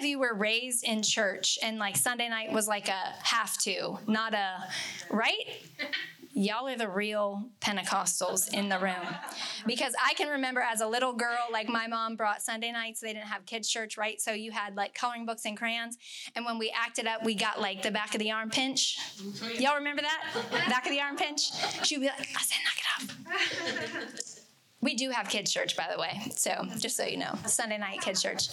of you were raised in church and like Sunday night was like a have to, not a, right? y'all are the real Pentecostals in the room. Because I can remember as a little girl, like my mom brought Sunday nights, they didn't have kids' church, right? So you had like coloring books and crayons. And when we acted up, we got like the back of the arm pinch. Y'all remember that? Back of the arm pinch? She'd be like, I said, knock it off. We do have kids church, by the way. So just so you know, Sunday night kids church.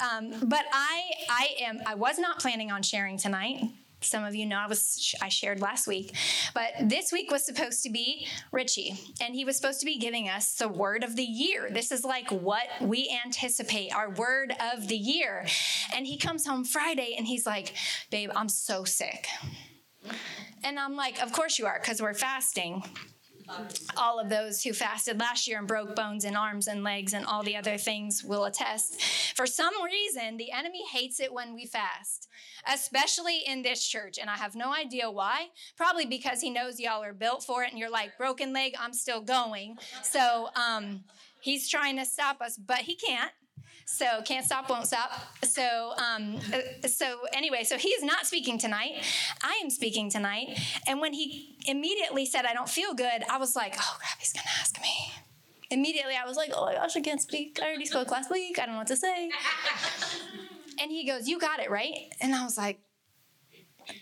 Um, but I, I am, I was not planning on sharing tonight some of you know I was I shared last week. But this week was supposed to be Richie, and he was supposed to be giving us the word of the year. This is like what we anticipate, our word of the year. And he comes home Friday and he's like, "Babe, I'm so sick." And I'm like, "Of course you are because we're fasting." All of those who fasted last year and broke bones and arms and legs and all the other things will attest. For some reason, the enemy hates it when we fast especially in this church. And I have no idea why. Probably because he knows y'all are built for it and you're like, broken leg, I'm still going. So um, he's trying to stop us, but he can't. So can't stop, won't stop. So um, so anyway, so he is not speaking tonight. I am speaking tonight. And when he immediately said, "I don't feel good," I was like, "Oh crap, he's gonna ask me." Immediately, I was like, "Oh my gosh, I can't speak. I already spoke last week. I don't know what to say." And he goes, You got it, right? And I was like,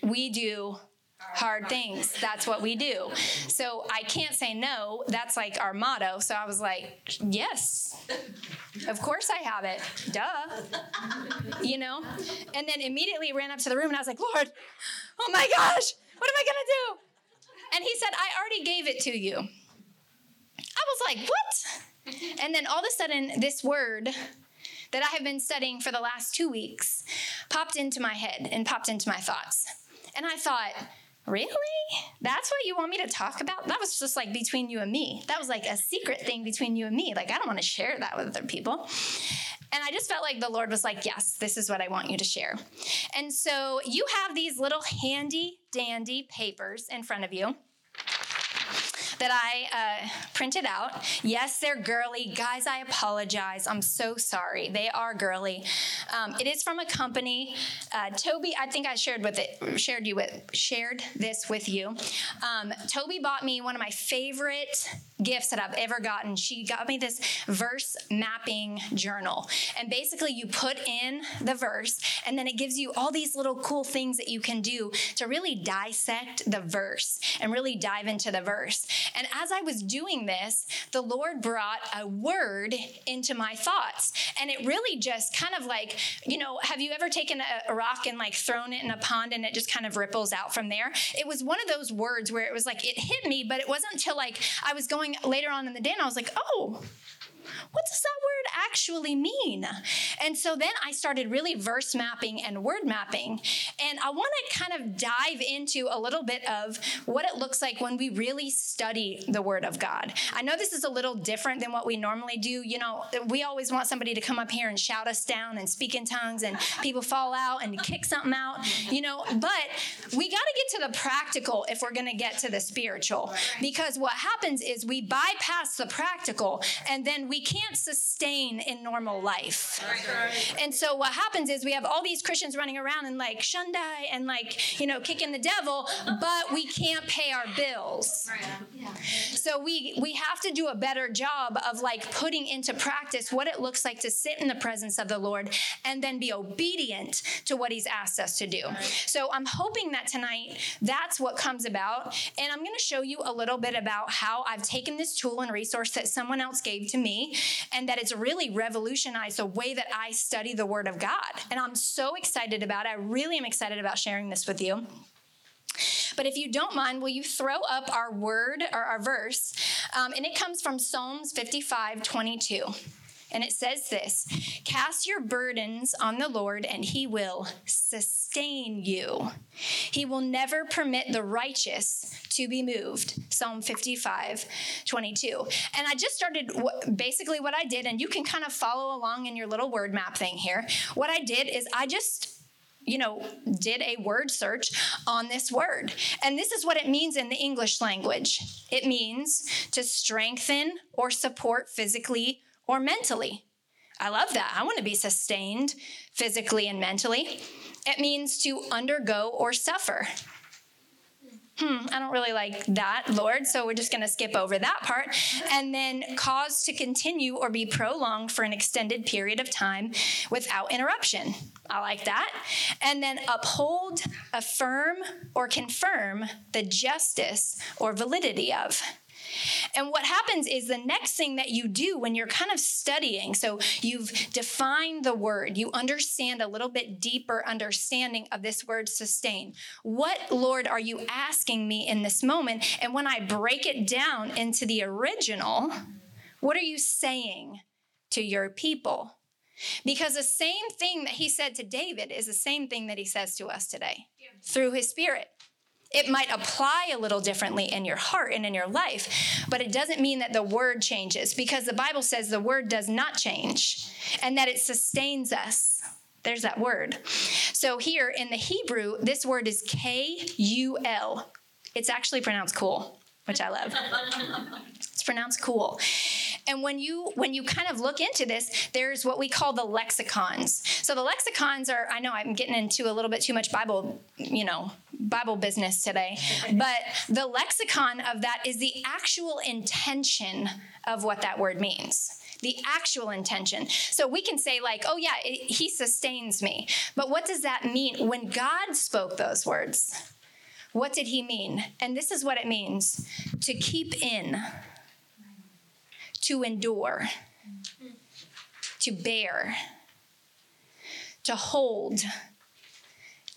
We do hard things. That's what we do. So I can't say no. That's like our motto. So I was like, Yes, of course I have it. Duh. You know? And then immediately ran up to the room and I was like, Lord, oh my gosh, what am I going to do? And he said, I already gave it to you. I was like, What? And then all of a sudden, this word that I have been studying for the last two weeks popped into my head and popped into my thoughts. And I thought, Really? That's what you want me to talk about? That was just like between you and me. That was like a secret thing between you and me. Like, I don't want to share that with other people. And I just felt like the Lord was like, Yes, this is what I want you to share. And so you have these little handy dandy papers in front of you that I uh, printed out. Yes, they're girly. Guys, I apologize. I'm so sorry. They are girly. Um, it is from a company. Uh, Toby, I think I shared with it, shared you with, shared this with you. Um, Toby bought me one of my favorite gifts that I've ever gotten. She got me this verse mapping journal. And basically, you put in the verse, and then it gives you all these little cool things that you can do to really dissect the verse and really dive into the verse. And as I was doing this, the Lord brought a word into my thoughts. And it really just kind of like, you know, have you ever taken a, rock and like thrown it in a pond and it just kind of ripples out from there? It was one of those words where it was like, it hit me, but it wasn't until like I was going later on in the day and I was like, oh, what does that word actually mean? And so then I started really verse mapping and word mapping. And I want to kind of dive into a little bit of what it looks like when we really study the word of God. I know this is a little different than what we normally do. You know, we always want somebody to come up here and shout us down and speak in tongues and people fall out and kick something out, you know, but we got to get to the practical if we're going to get to the spiritual. Because what happens is we bypass the practical and then we can't sustain in normal life. And so what happens is we have all these Christians running around and like Shundai and like, you know, kicking the devil, but we can't pay our bills. So we we have to do a better job of like putting into practice what it looks like to sit in the presence of the Lord and then be obedient to what he's asked us to do. So I'm hoping that tonight that's what comes about. And I'm going to show you a little bit about how I've taken this tool and resource that someone else gave to me and that it's really revolutionized the way that I study the Word of God. And I'm so excited about it. I really am excited about sharing this with you. But if you don't mind, will you throw up our word or our verse? Um, and it comes from Psalms 55 22. And it says this Cast your burdens on the Lord, and he will sustain you. He will never permit the righteous to be moved. Psalm 55, 22. And I just started basically what I did, and you can kind of follow along in your little word map thing here. What I did is I just you know, did a word search on this word. And this is what it means in the English language it means to strengthen or support physically or mentally. I love that. I want to be sustained physically and mentally. It means to undergo or suffer. Hmm, I don't really like that, Lord, so we're just going to skip over that part. And then cause to continue or be prolonged for an extended period of time without interruption. I like that. And then uphold, affirm, or confirm the justice or validity of. And what happens is the next thing that you do when you're kind of studying, so you've defined the word, you understand a little bit deeper understanding of this word sustain. What, Lord, are you asking me in this moment? And when I break it down into the original, what are you saying to your people? Because the same thing that he said to David is the same thing that he says to us today yeah. through his spirit. It might apply a little differently in your heart and in your life, but it doesn't mean that the word changes because the Bible says the word does not change and that it sustains us. There's that word. So here in the Hebrew, this word is K U L. It's actually pronounced cool, which I love. it's pronounced cool. And when you when you kind of look into this, there's what we call the lexicons. So the lexicons are I know I'm getting into a little bit too much Bible, you know, Bible business today, but the lexicon of that is the actual intention of what that word means the actual intention. So we can say, like, oh, yeah, it, he sustains me. But what does that mean? When God spoke those words, what did he mean? And this is what it means to keep in to endure, to bear, to hold,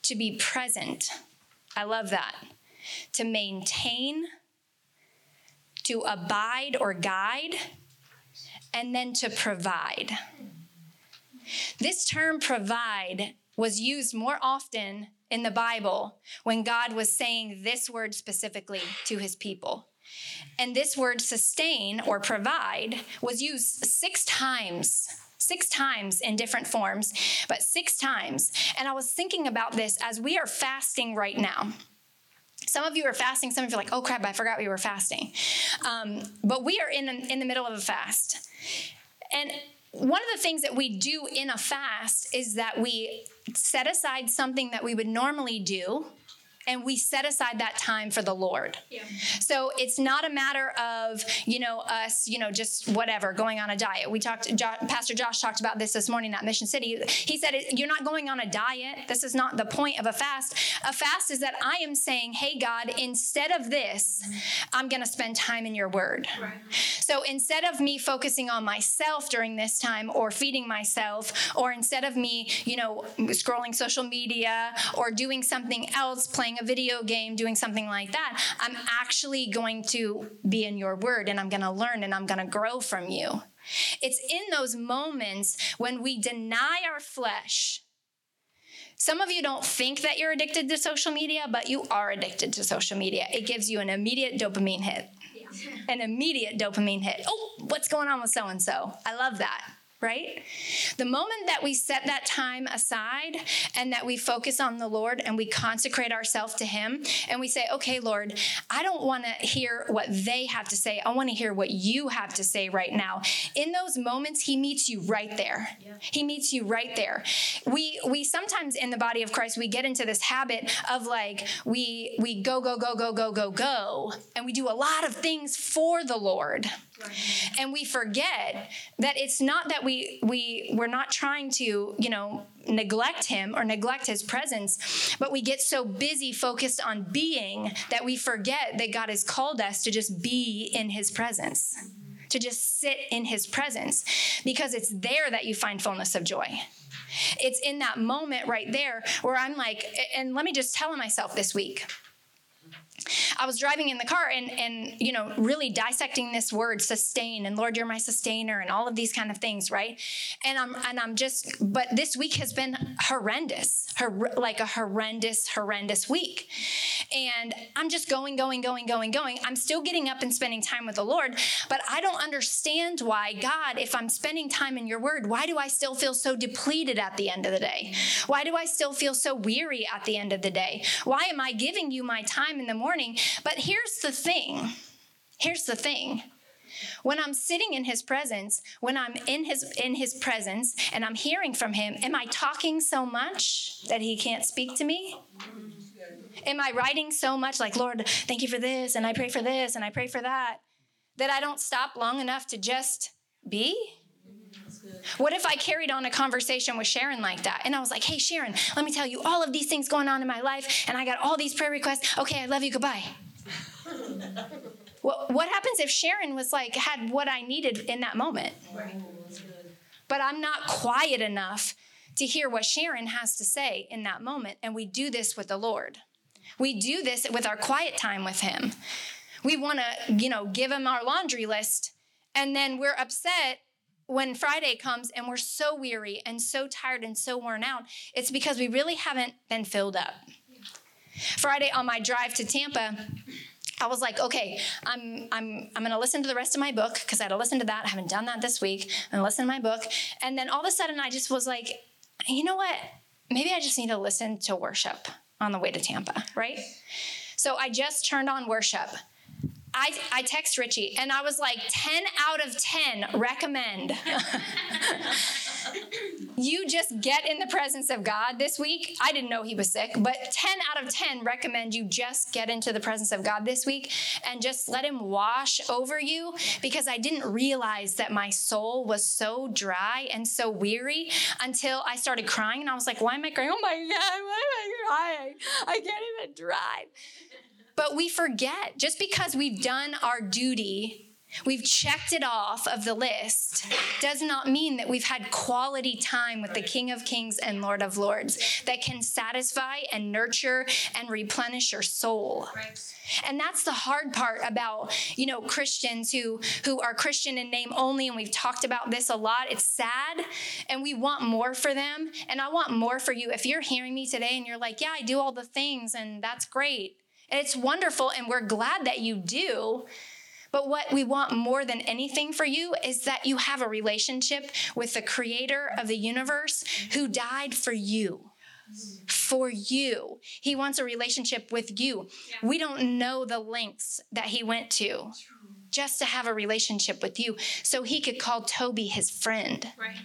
to be present. I love that. To maintain, to abide or guide, and then to provide. This term provide was used more often in the Bible when God was saying this word specifically to his people. And this word sustain or provide was used six times six times in different forms, but six times. And I was thinking about this as we are fasting right now. Some of you are fasting, some of you are like, oh crap, I forgot we were fasting. Um, but we are in, in the middle of a fast. And one of the things that we do in a fast is that we set aside something that we would normally do and we set aside that time for the Lord. Yeah. So it's not a matter of, you know, us, you know, just whatever, going on a diet. We talked, jo- Pastor Josh talked about this this morning at Mission City. He said, You're not going on a diet. This is not the point of a fast. A fast is that I am saying, Hey, God, instead of this, I'm going to spend time in your word. Right. So instead of me focusing on myself during this time or feeding myself, or instead of me, you know, scrolling social media or doing something else, playing a video game, doing something like that. I'm actually going to be in your word and I'm going to learn and I'm going to grow from you. It's in those moments when we deny our flesh. Some of you don't think that you're addicted to social media, but you are addicted to social media. It gives you an immediate dopamine hit. An immediate dopamine hit. Oh, what's going on with so and so? I love that right? The moment that we set that time aside and that we focus on the Lord and we consecrate ourselves to Him and we say, okay, Lord, I don't want to hear what they have to say. I want to hear what you have to say right now. In those moments, He meets you right there. Yeah. He meets you right there. We we sometimes in the body of Christ we get into this habit of like we we go go go go go go go and we do a lot of things for the Lord. And we forget that it's not that we we we're not trying to, you know, neglect him or neglect his presence, but we get so busy focused on being that we forget that God has called us to just be in his presence. To just sit in his presence because it's there that you find fullness of joy. It's in that moment right there where I'm like, and let me just tell myself this week I was driving in the car and and you know really dissecting this word sustain and Lord you're my sustainer and all of these kind of things right? And I'm and I'm just but this week has been horrendous hor- like a horrendous horrendous week. And I'm just going going going going going. I'm still getting up and spending time with the Lord but I don't understand why God if I'm spending time in your word why do I still feel so depleted at the end of the day? Why do I still feel so weary at the end of the day? Why am I giving you my time in the morning morning. But here's the thing here's the thing When I'm sitting in his presence, when I'm in his in his presence and I'm hearing from him, am I talking so much that he can't speak to me? Am I writing so much like, Lord, thank you for this and I pray for this and I pray for that that I don't stop long enough to just be? What if I carried on a conversation with Sharon like that? And I was like, hey, Sharon, let me tell you all of these things going on in my life, and I got all these prayer requests. Okay, I love you. Goodbye. what, what happens if Sharon was like, had what I needed in that moment? But I'm not quiet enough to hear what Sharon has to say in that moment. And we do this with the Lord. We do this with our quiet time with Him. We want to, you know, give Him our laundry list, and then we're upset when Friday comes and we're so weary and so tired and so worn out, it's because we really haven't been filled up. Friday on my drive to Tampa, I was like, okay, I'm I'm I'm gonna listen to the rest of my book because I had to listen to that. I haven't done that this week. I'm gonna listen to my book. And then all of a sudden I just was like, you know what? Maybe I just need to listen to worship on the way to Tampa, right? So I just turned on worship I, I text Richie and I was like, 10 out of 10 recommend. you just get in the presence of God this week. I didn't know he was sick, but 10 out of 10 recommend you just get into the presence of God this week and just let him wash over you because I didn't realize that my soul was so dry and so weary until I started crying and I was like, why am I crying? Oh my God, why am I crying? I can't even drive. But we forget just because we've done our duty, we've checked it off of the list, does not mean that we've had quality time with the King of Kings and Lord of Lords that can satisfy and nurture and replenish your soul. And that's the hard part about, you know, Christians who who are Christian in name only and we've talked about this a lot. It's sad and we want more for them and I want more for you. If you're hearing me today and you're like, "Yeah, I do all the things and that's great." And it's wonderful, and we're glad that you do. But what we want more than anything for you is that you have a relationship with the creator of the universe who died for you. For you. He wants a relationship with you. We don't know the lengths that he went to just to have a relationship with you so he could call Toby his friend. Right.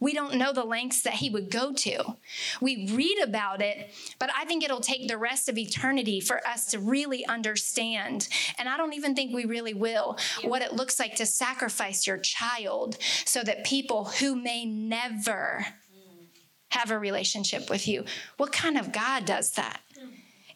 We don't know the lengths that he would go to. We read about it, but I think it'll take the rest of eternity for us to really understand. And I don't even think we really will what it looks like to sacrifice your child so that people who may never mm. have a relationship with you, what kind of God does that? Mm.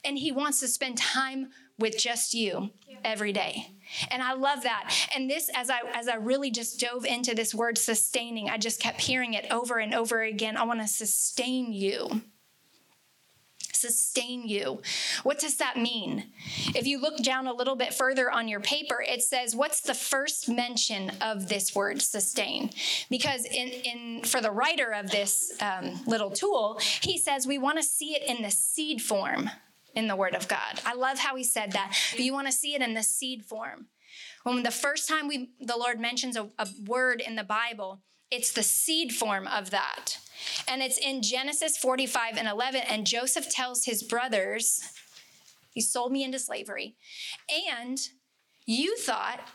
And he wants to spend time with just you every day. And I love that. And this as I as I really just dove into this word sustaining, I just kept hearing it over and over again. I want to sustain you sustain you. What does that mean? If you look down a little bit further on your paper, it says, What's the first mention of this word sustain? Because in, in for the writer of this um, little tool, he says we want to see it in the seed form in the Word of God. I love how he said that. You want to see it in the seed form. When the first time we the Lord mentions a, a word in the Bible, it's the seed form of that. And it's in Genesis 45 and 11. And Joseph tells his brothers, You sold me into slavery. And you thought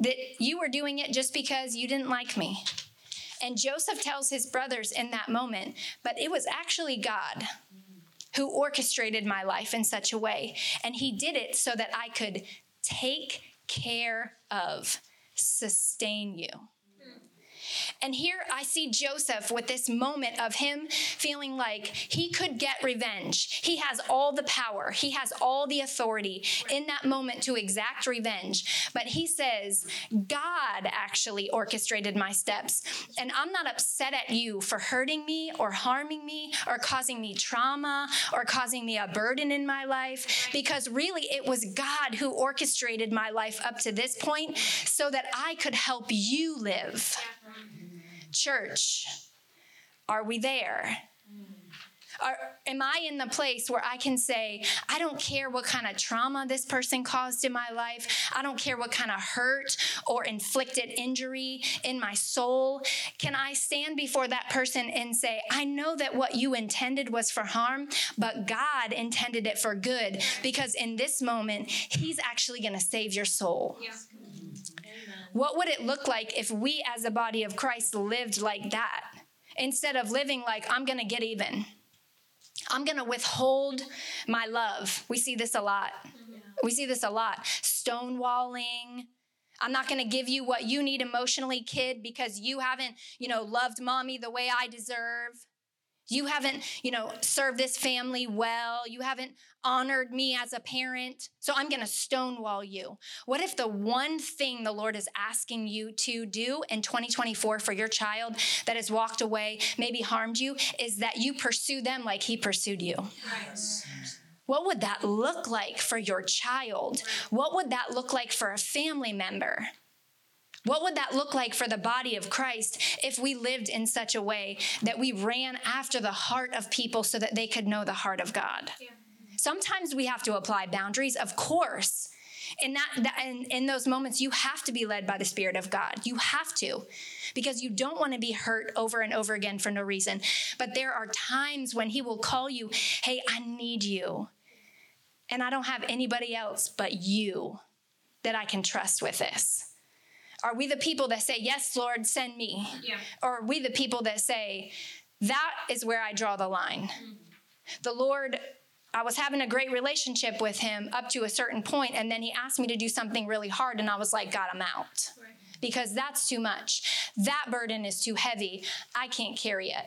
that you were doing it just because you didn't like me. And Joseph tells his brothers in that moment, but it was actually God who orchestrated my life in such a way. And he did it so that I could take care of, sustain you. And here I see Joseph with this moment of him feeling like he could get revenge. He has all the power, he has all the authority in that moment to exact revenge. But he says, God actually orchestrated my steps. And I'm not upset at you for hurting me or harming me or causing me trauma or causing me a burden in my life because really it was God who orchestrated my life up to this point so that I could help you live. Church, are we there? Or am I in the place where I can say, I don't care what kind of trauma this person caused in my life. I don't care what kind of hurt or inflicted injury in my soul. Can I stand before that person and say, I know that what you intended was for harm, but God intended it for good because in this moment, He's actually going to save your soul. Yeah. What would it look like if we, as a body of Christ, lived like that instead of living like, I'm going to get even? I'm going to withhold my love. We see this a lot. We see this a lot. Stonewalling. I'm not going to give you what you need emotionally, kid, because you haven't, you know, loved mommy the way I deserve. You haven't, you know, served this family well. You haven't honored me as a parent. So I'm going to stonewall you. What if the one thing the Lord is asking you to do in 2024 for your child that has walked away, maybe harmed you, is that you pursue them like he pursued you? What would that look like for your child? What would that look like for a family member? What would that look like for the body of Christ if we lived in such a way that we ran after the heart of people so that they could know the heart of God? Yeah. Sometimes we have to apply boundaries, of course. In that, that in, in those moments, you have to be led by the Spirit of God. You have to, because you don't want to be hurt over and over again for no reason. But there are times when He will call you, "Hey, I need you, and I don't have anybody else but you that I can trust with this." Are we the people that say, Yes, Lord, send me? Yeah. Or are we the people that say, That is where I draw the line? Mm-hmm. The Lord, I was having a great relationship with Him up to a certain point, and then He asked me to do something really hard, and I was like, God, I'm out. Right. Because that's too much. That burden is too heavy. I can't carry it.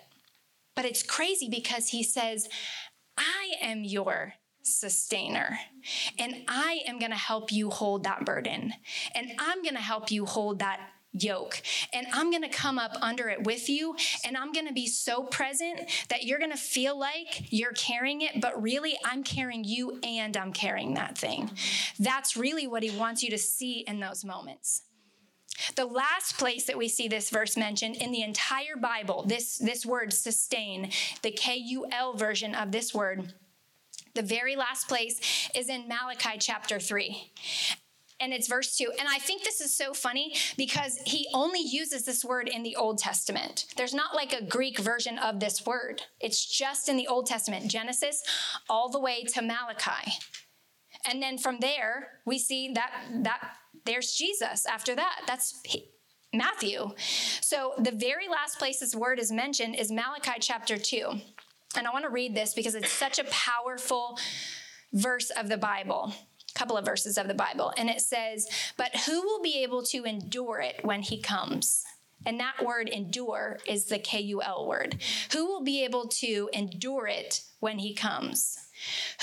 But it's crazy because He says, I am your sustainer. And I am going to help you hold that burden. And I'm going to help you hold that yoke. And I'm going to come up under it with you. And I'm going to be so present that you're going to feel like you're carrying it, but really I'm carrying you and I'm carrying that thing. That's really what he wants you to see in those moments. The last place that we see this verse mentioned in the entire Bible, this, this word sustain, the K U L version of this word, the very last place is in Malachi chapter 3 and it's verse 2. And I think this is so funny because he only uses this word in the Old Testament. There's not like a Greek version of this word, it's just in the Old Testament, Genesis all the way to Malachi. And then from there, we see that that there's Jesus after that. That's Matthew. So the very last place this word is mentioned is Malachi chapter 2. And I want to read this because it's such a powerful verse of the Bible a couple of verses of the Bible, and it says, But who will be able to endure it when he comes? And that word endure is the K U L word. Who will be able to endure it when he comes?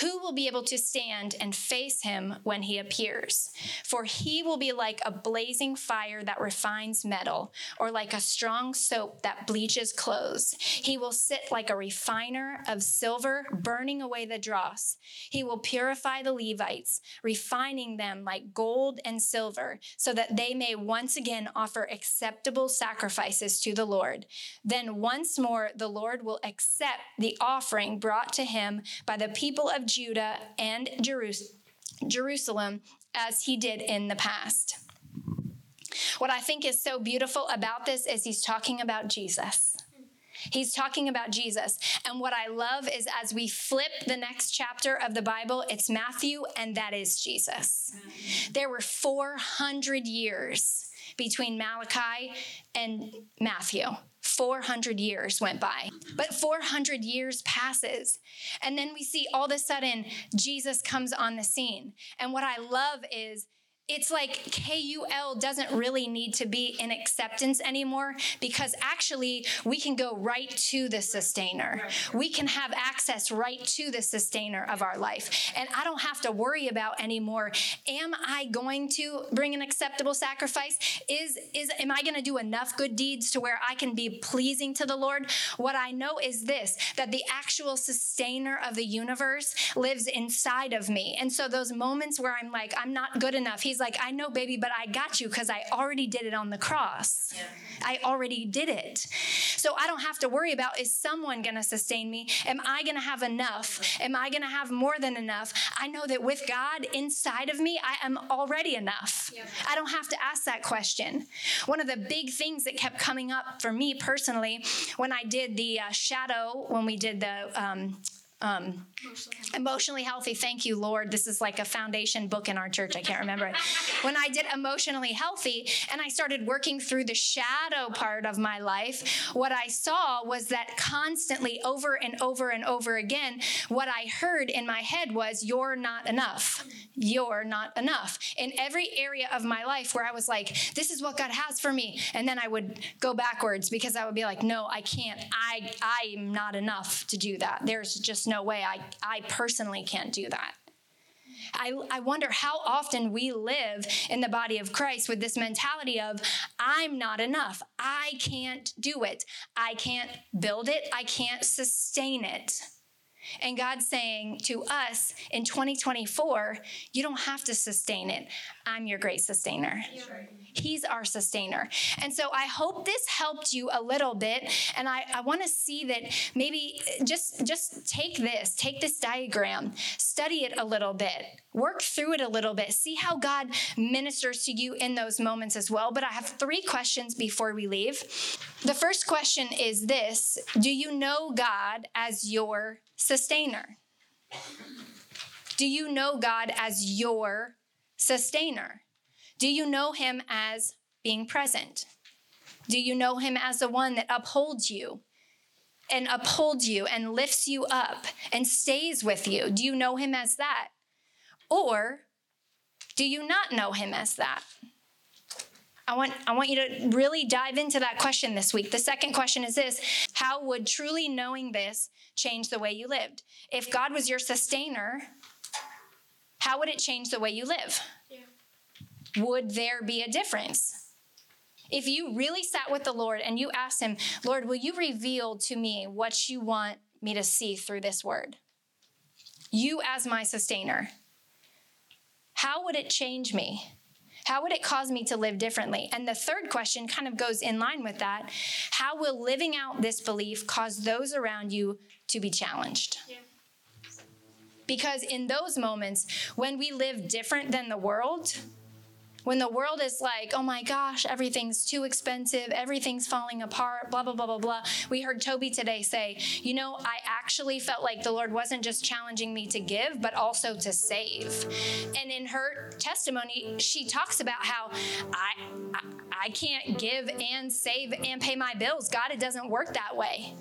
Who will be able to stand and face him when he appears? For he will be like a blazing fire that refines metal, or like a strong soap that bleaches clothes. He will sit like a refiner of silver, burning away the dross. He will purify the Levites, refining them like gold and silver, so that they may once again offer acceptable sacrifices to the Lord. Then once more the Lord will accept the offering brought to him by the people people of Judah and Jerusalem as he did in the past. What I think is so beautiful about this is he's talking about Jesus. He's talking about Jesus. And what I love is as we flip the next chapter of the Bible, it's Matthew, and that is Jesus. There were 400 years between Malachi and Matthew. 400 years went by. But 400 years passes. And then we see all of a sudden Jesus comes on the scene. And what I love is it's like KUL doesn't really need to be in acceptance anymore because actually we can go right to the sustainer. We can have access right to the sustainer of our life. And I don't have to worry about anymore am I going to bring an acceptable sacrifice? Is is am I going to do enough good deeds to where I can be pleasing to the Lord? What I know is this that the actual sustainer of the universe lives inside of me. And so those moments where I'm like I'm not good enough, he's he's like, I know, baby, but I got you because I already did it on the cross. Yeah. I already did it. So I don't have to worry about is someone going to sustain me? Am I going to have enough? Am I going to have more than enough? I know that with God inside of me, I am already enough. Yeah. I don't have to ask that question. One of the big things that kept coming up for me personally when I did the uh, shadow, when we did the um, um, emotionally healthy. Thank you, Lord. This is like a foundation book in our church. I can't remember it. when I did emotionally healthy and I started working through the shadow part of my life, what I saw was that constantly over and over and over again, what I heard in my head was, You're not enough. You're not enough. In every area of my life where I was like, This is what God has for me. And then I would go backwards because I would be like, No, I can't. I, I am not enough to do that. There's just no way. I, I personally can't do that. I, I wonder how often we live in the body of Christ with this mentality of, I'm not enough. I can't do it. I can't build it. I can't sustain it. And God's saying to us in 2024, you don't have to sustain it. I'm your great sustainer. He's our sustainer. And so I hope this helped you a little bit. And I, I want to see that maybe just, just take this, take this diagram, study it a little bit, work through it a little bit, see how God ministers to you in those moments as well. But I have three questions before we leave. The first question is this Do you know God as your sustainer? Do you know God as your sustainer? Do you know him as being present? Do you know him as the one that upholds you and upholds you and lifts you up and stays with you? Do you know him as that? Or do you not know him as that? I want, I want you to really dive into that question this week. The second question is this How would truly knowing this change the way you lived? If God was your sustainer, how would it change the way you live? Yeah. Would there be a difference? If you really sat with the Lord and you asked Him, Lord, will you reveal to me what you want me to see through this word? You as my sustainer, how would it change me? How would it cause me to live differently? And the third question kind of goes in line with that. How will living out this belief cause those around you to be challenged? Yeah. Because in those moments, when we live different than the world, when the world is like, oh my gosh, everything's too expensive, everything's falling apart, blah, blah, blah, blah, blah. We heard Toby today say, you know, I actually felt like the Lord wasn't just challenging me to give, but also to save. And in her testimony, she talks about how I, I, I can't give and save and pay my bills. God, it doesn't work that way.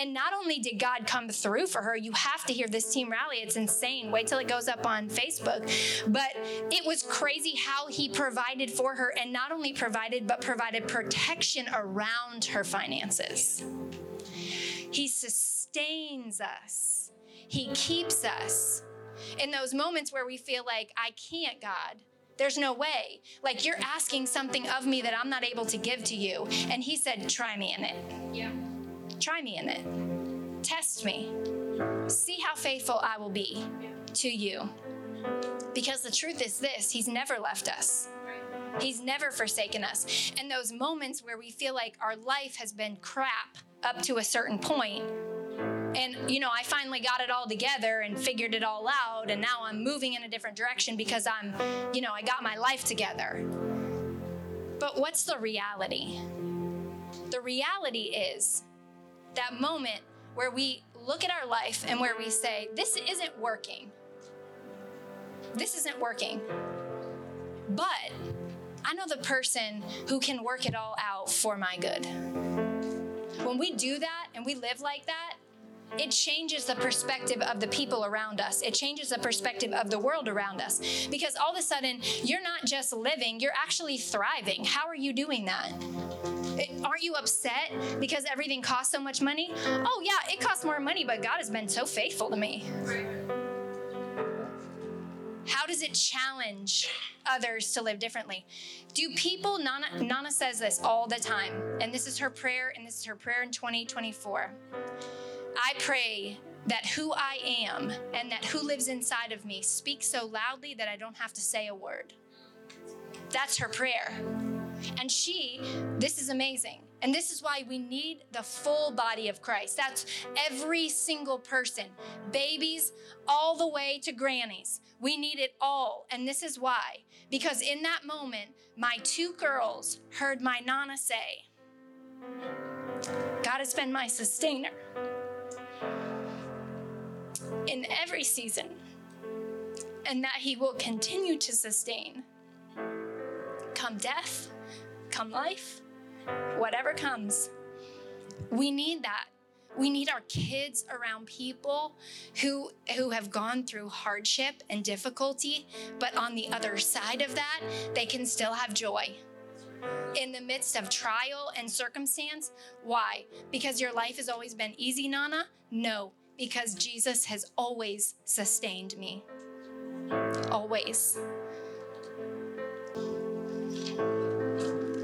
And not only did God come through for her, you have to hear this team rally. It's insane. Wait till it goes up on Facebook. But it was crazy how he provided for her and not only provided, but provided protection around her finances. He sustains us, He keeps us. In those moments where we feel like, I can't, God, there's no way. Like you're asking something of me that I'm not able to give to you. And he said, try me in it. Yeah. Try me in it. Test me. See how faithful I will be to you. Because the truth is this He's never left us. He's never forsaken us. And those moments where we feel like our life has been crap up to a certain point, and you know, I finally got it all together and figured it all out, and now I'm moving in a different direction because I'm, you know, I got my life together. But what's the reality? The reality is that moment where we look at our life and where we say, This isn't working. This isn't working. But I know the person who can work it all out for my good. When we do that and we live like that, it changes the perspective of the people around us. It changes the perspective of the world around us. Because all of a sudden, you're not just living, you're actually thriving. How are you doing that? Aren't you upset because everything costs so much money? Oh, yeah, it costs more money, but God has been so faithful to me. How does it challenge others to live differently? Do people, Nana, Nana says this all the time, and this is her prayer, and this is her prayer in 2024. I pray that who I am and that who lives inside of me speaks so loudly that I don't have to say a word. That's her prayer. And she, this is amazing. And this is why we need the full body of Christ. That's every single person, babies all the way to grannies. We need it all. And this is why. Because in that moment, my two girls heard my Nana say, God has been my sustainer. In every season and that He will continue to sustain. Come death, come life, whatever comes. We need that. We need our kids around people who who have gone through hardship and difficulty, but on the other side of that, they can still have joy. In the midst of trial and circumstance, why? Because your life has always been easy, Nana? No, because Jesus has always sustained me. Always.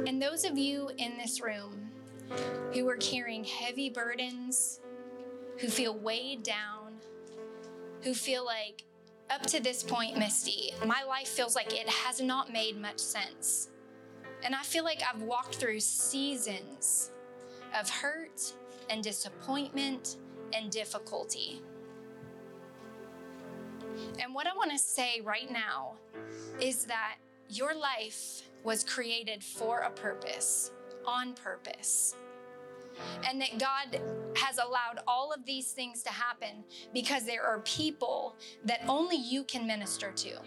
And those of you in this room who are carrying heavy burdens, who feel weighed down, who feel like, up to this point, Misty, my life feels like it has not made much sense. And I feel like I've walked through seasons of hurt and disappointment and difficulty. And what I want to say right now is that your life was created for a purpose, on purpose. And that God has allowed all of these things to happen because there are people that only you can minister to.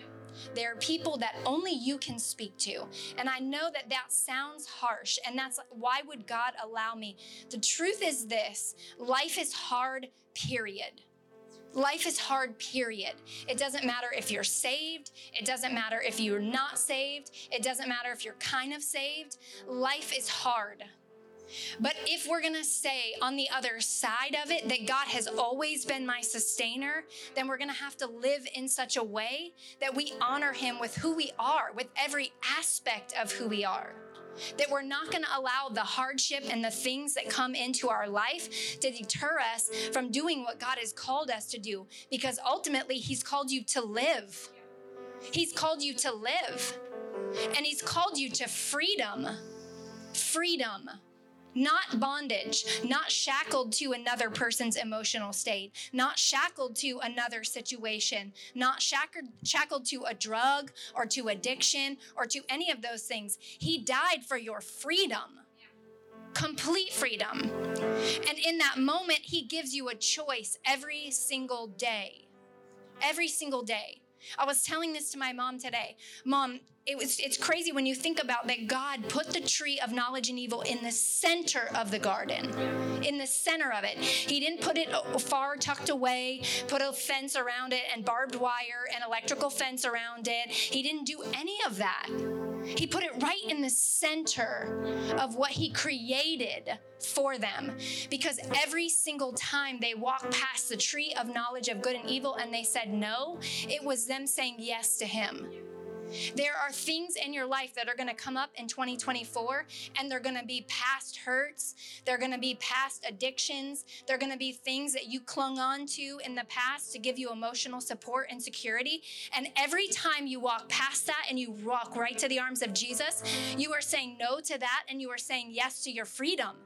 There are people that only you can speak to. And I know that that sounds harsh, and that's why would God allow me? The truth is this life is hard, period. Life is hard, period. It doesn't matter if you're saved. It doesn't matter if you're not saved. It doesn't matter if you're kind of saved. Life is hard. But if we're going to say on the other side of it that God has always been my sustainer, then we're going to have to live in such a way that we honor Him with who we are, with every aspect of who we are. That we're not going to allow the hardship and the things that come into our life to deter us from doing what God has called us to do, because ultimately He's called you to live. He's called you to live. And He's called you to freedom. Freedom not bondage, not shackled to another person's emotional state, not shackled to another situation, not shackled, shackled to a drug or to addiction or to any of those things. He died for your freedom. Complete freedom. And in that moment, he gives you a choice every single day. Every single day. I was telling this to my mom today. Mom, it was it's crazy when you think about that God put the tree of knowledge and evil in the center of the garden. In the center of it. He didn't put it far tucked away, put a fence around it and barbed wire and electrical fence around it. He didn't do any of that. He put it right in the center of what he created for them. Because every single time they walked past the tree of knowledge of good and evil and they said no, it was them saying yes to him. There are things in your life that are going to come up in 2024 and they're going to be past hurts. They're going to be past addictions. They're going to be things that you clung on to in the past to give you emotional support and security. And every time you walk past that and you walk right to the arms of Jesus, you are saying no to that and you are saying yes to your freedom.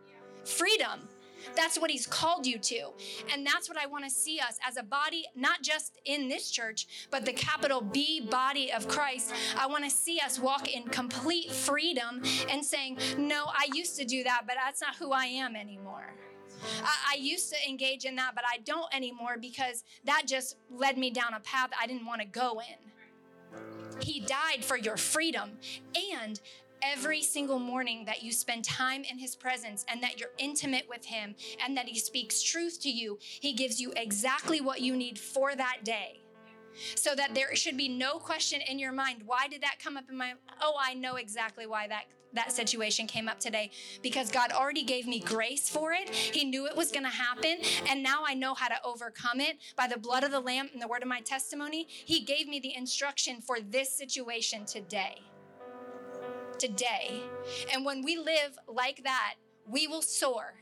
Freedom. That's what He's called you to. And that's what I want to see us as a body, not just in this church, but the capital B body of Christ. I want to see us walk in complete freedom and saying, No, I used to do that, but that's not who I am anymore. I, I, used to engage in that, but I don't anymore because that just led me down a path I didn't want to go in. He died for your freedom. And every single morning that you spend time in His presence and that you're intimate with Him and that He speaks truth to you, He gives you exactly what you need for that day. So that there should be no question in your mind, why did that come up in my oh, I know exactly why that that situation came up today because God already gave me grace for it. He knew it was going to happen. And now I know how to overcome it by the blood of the Lamb and the word of my testimony. He gave me the instruction for this situation today today. And when we live like that, we will soar.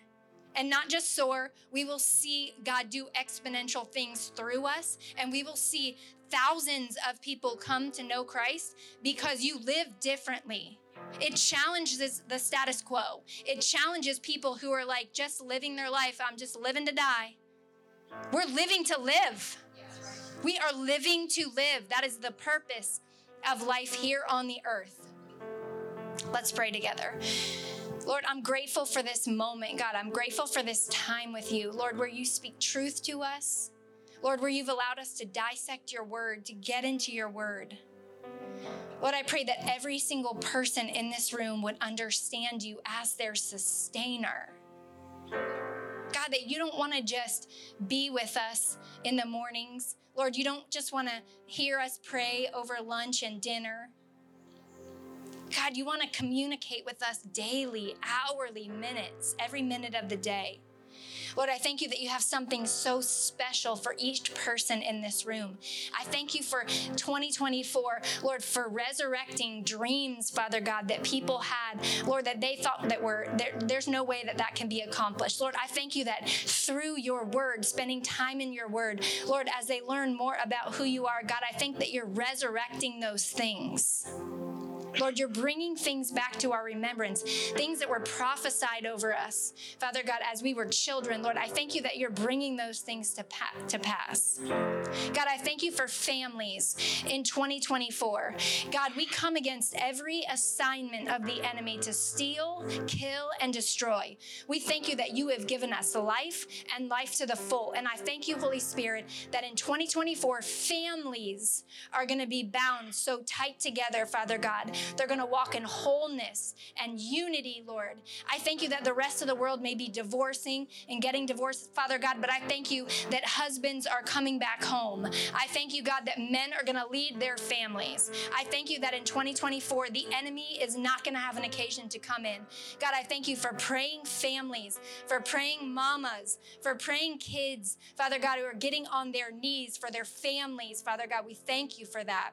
And not just soar, we will see God do exponential things through us, and we will see thousands of people come to know Christ because you live differently. It challenges the status quo. It challenges people who are like just living their life. I'm just living to die. We're living to live. We are living to live. That is the purpose of life here on the earth. Let's pray together. Lord, I'm grateful for this moment, God. I'm grateful for this time with you, Lord, where you speak truth to us, Lord, where you've allowed us to dissect your word, to get into your word. Lord, I pray that every single person in this room would understand you as their sustainer. God, that you don't want to just be with us in the mornings. Lord, you don't just want to hear us pray over lunch and dinner. God, you want to communicate with us daily, hourly, minutes, every minute of the day. Lord, I thank you that you have something so special for each person in this room. I thank you for 2024, Lord, for resurrecting dreams, Father God, that people had, Lord, that they thought that were, there, there's no way that that can be accomplished. Lord, I thank you that through your word, spending time in your word, Lord, as they learn more about who you are, God, I think that you're resurrecting those things. Lord, you're bringing things back to our remembrance, things that were prophesied over us. Father God, as we were children, Lord, I thank you that you're bringing those things to, pa- to pass. God, I thank you for families in 2024. God, we come against every assignment of the enemy to steal, kill, and destroy. We thank you that you have given us life and life to the full. And I thank you, Holy Spirit, that in 2024, families are going to be bound so tight together, Father God, they're going to walk in wholeness and unity, Lord. I thank you that the rest of the world may be divorcing and getting divorced, Father God, but I thank you that husbands are coming back home. I thank you, God, that men are going to lead their families. I thank you that in 2024, the enemy is not going to have an occasion to come in. God, I thank you for praying families, for praying mamas, for praying kids, Father God, who are getting on their knees for their families. Father God, we thank you for that.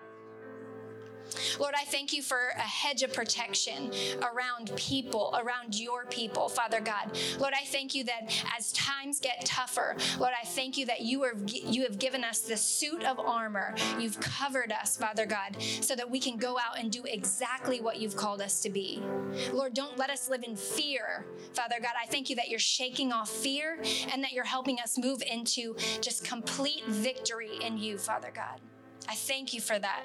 Lord, I thank you for a hedge of protection around people, around your people, Father God. Lord, I thank you that as times get tougher, Lord, I thank you that you are you have given us the suit of armor. You've covered us, Father God, so that we can go out and do exactly what you've called us to be. Lord, don't let us live in fear, Father God. I thank you that you're shaking off fear and that you're helping us move into just complete victory in you, Father God. I thank you for that.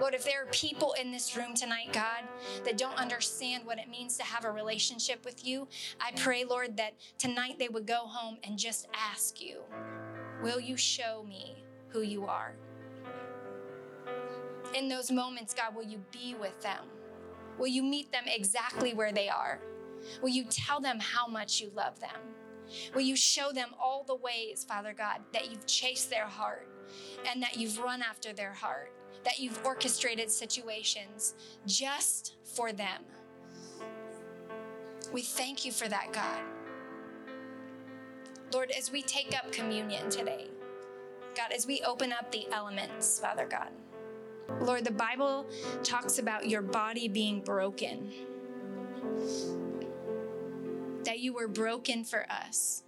Lord, if there are people in this room tonight, God, that don't understand what it means to have a relationship with you, I pray, Lord, that tonight they would go home and just ask you, Will you show me who you are? In those moments, God, will you be with them? Will you meet them exactly where they are? Will you tell them how much you love them? Will you show them all the ways, Father God, that you've chased their heart and that you've run after their heart? That you've orchestrated situations just for them. We thank you for that, God. Lord, as we take up communion today, God, as we open up the elements, Father God, Lord, the Bible talks about your body being broken, that you were broken for us.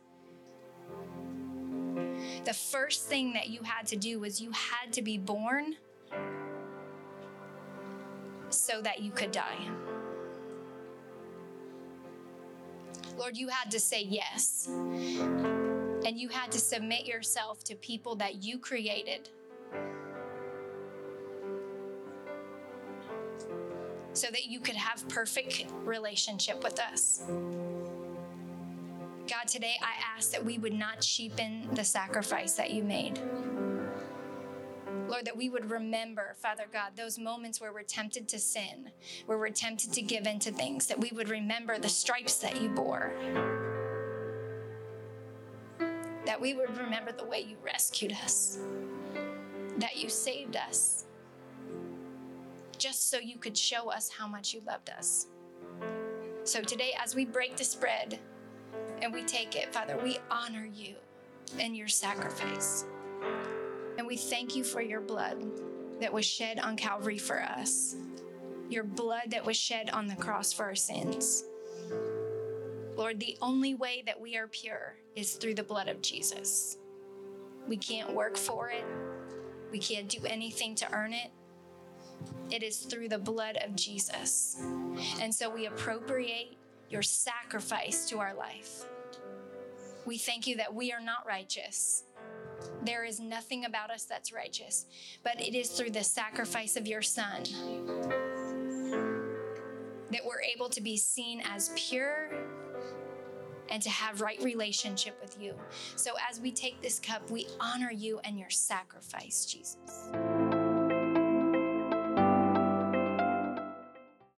The first thing that you had to do was you had to be born so that you could die. Lord, you had to say yes. And you had to submit yourself to people that you created. So that you could have perfect relationship with us. God, today I ask that we would not cheapen the sacrifice that you made. Lord, that we would remember, Father God, those moments where we're tempted to sin, where we're tempted to give in to things, that we would remember the stripes that you bore. That we would remember the way you rescued us, that you saved us, just so you could show us how much you loved us. So today, as we break this bread and we take it, Father, we honor you and your sacrifice. We thank you for your blood that was shed on Calvary for us, your blood that was shed on the cross for our sins. Lord, the only way that we are pure is through the blood of Jesus. We can't work for it, we can't do anything to earn it. It is through the blood of Jesus. And so we appropriate your sacrifice to our life. We thank you that we are not righteous there is nothing about us that's righteous, but it is through the sacrifice of your Son that we're able to be seen as pure and to have right relationship with you. So as we take this cup, we honor you and your sacrifice, Jesus.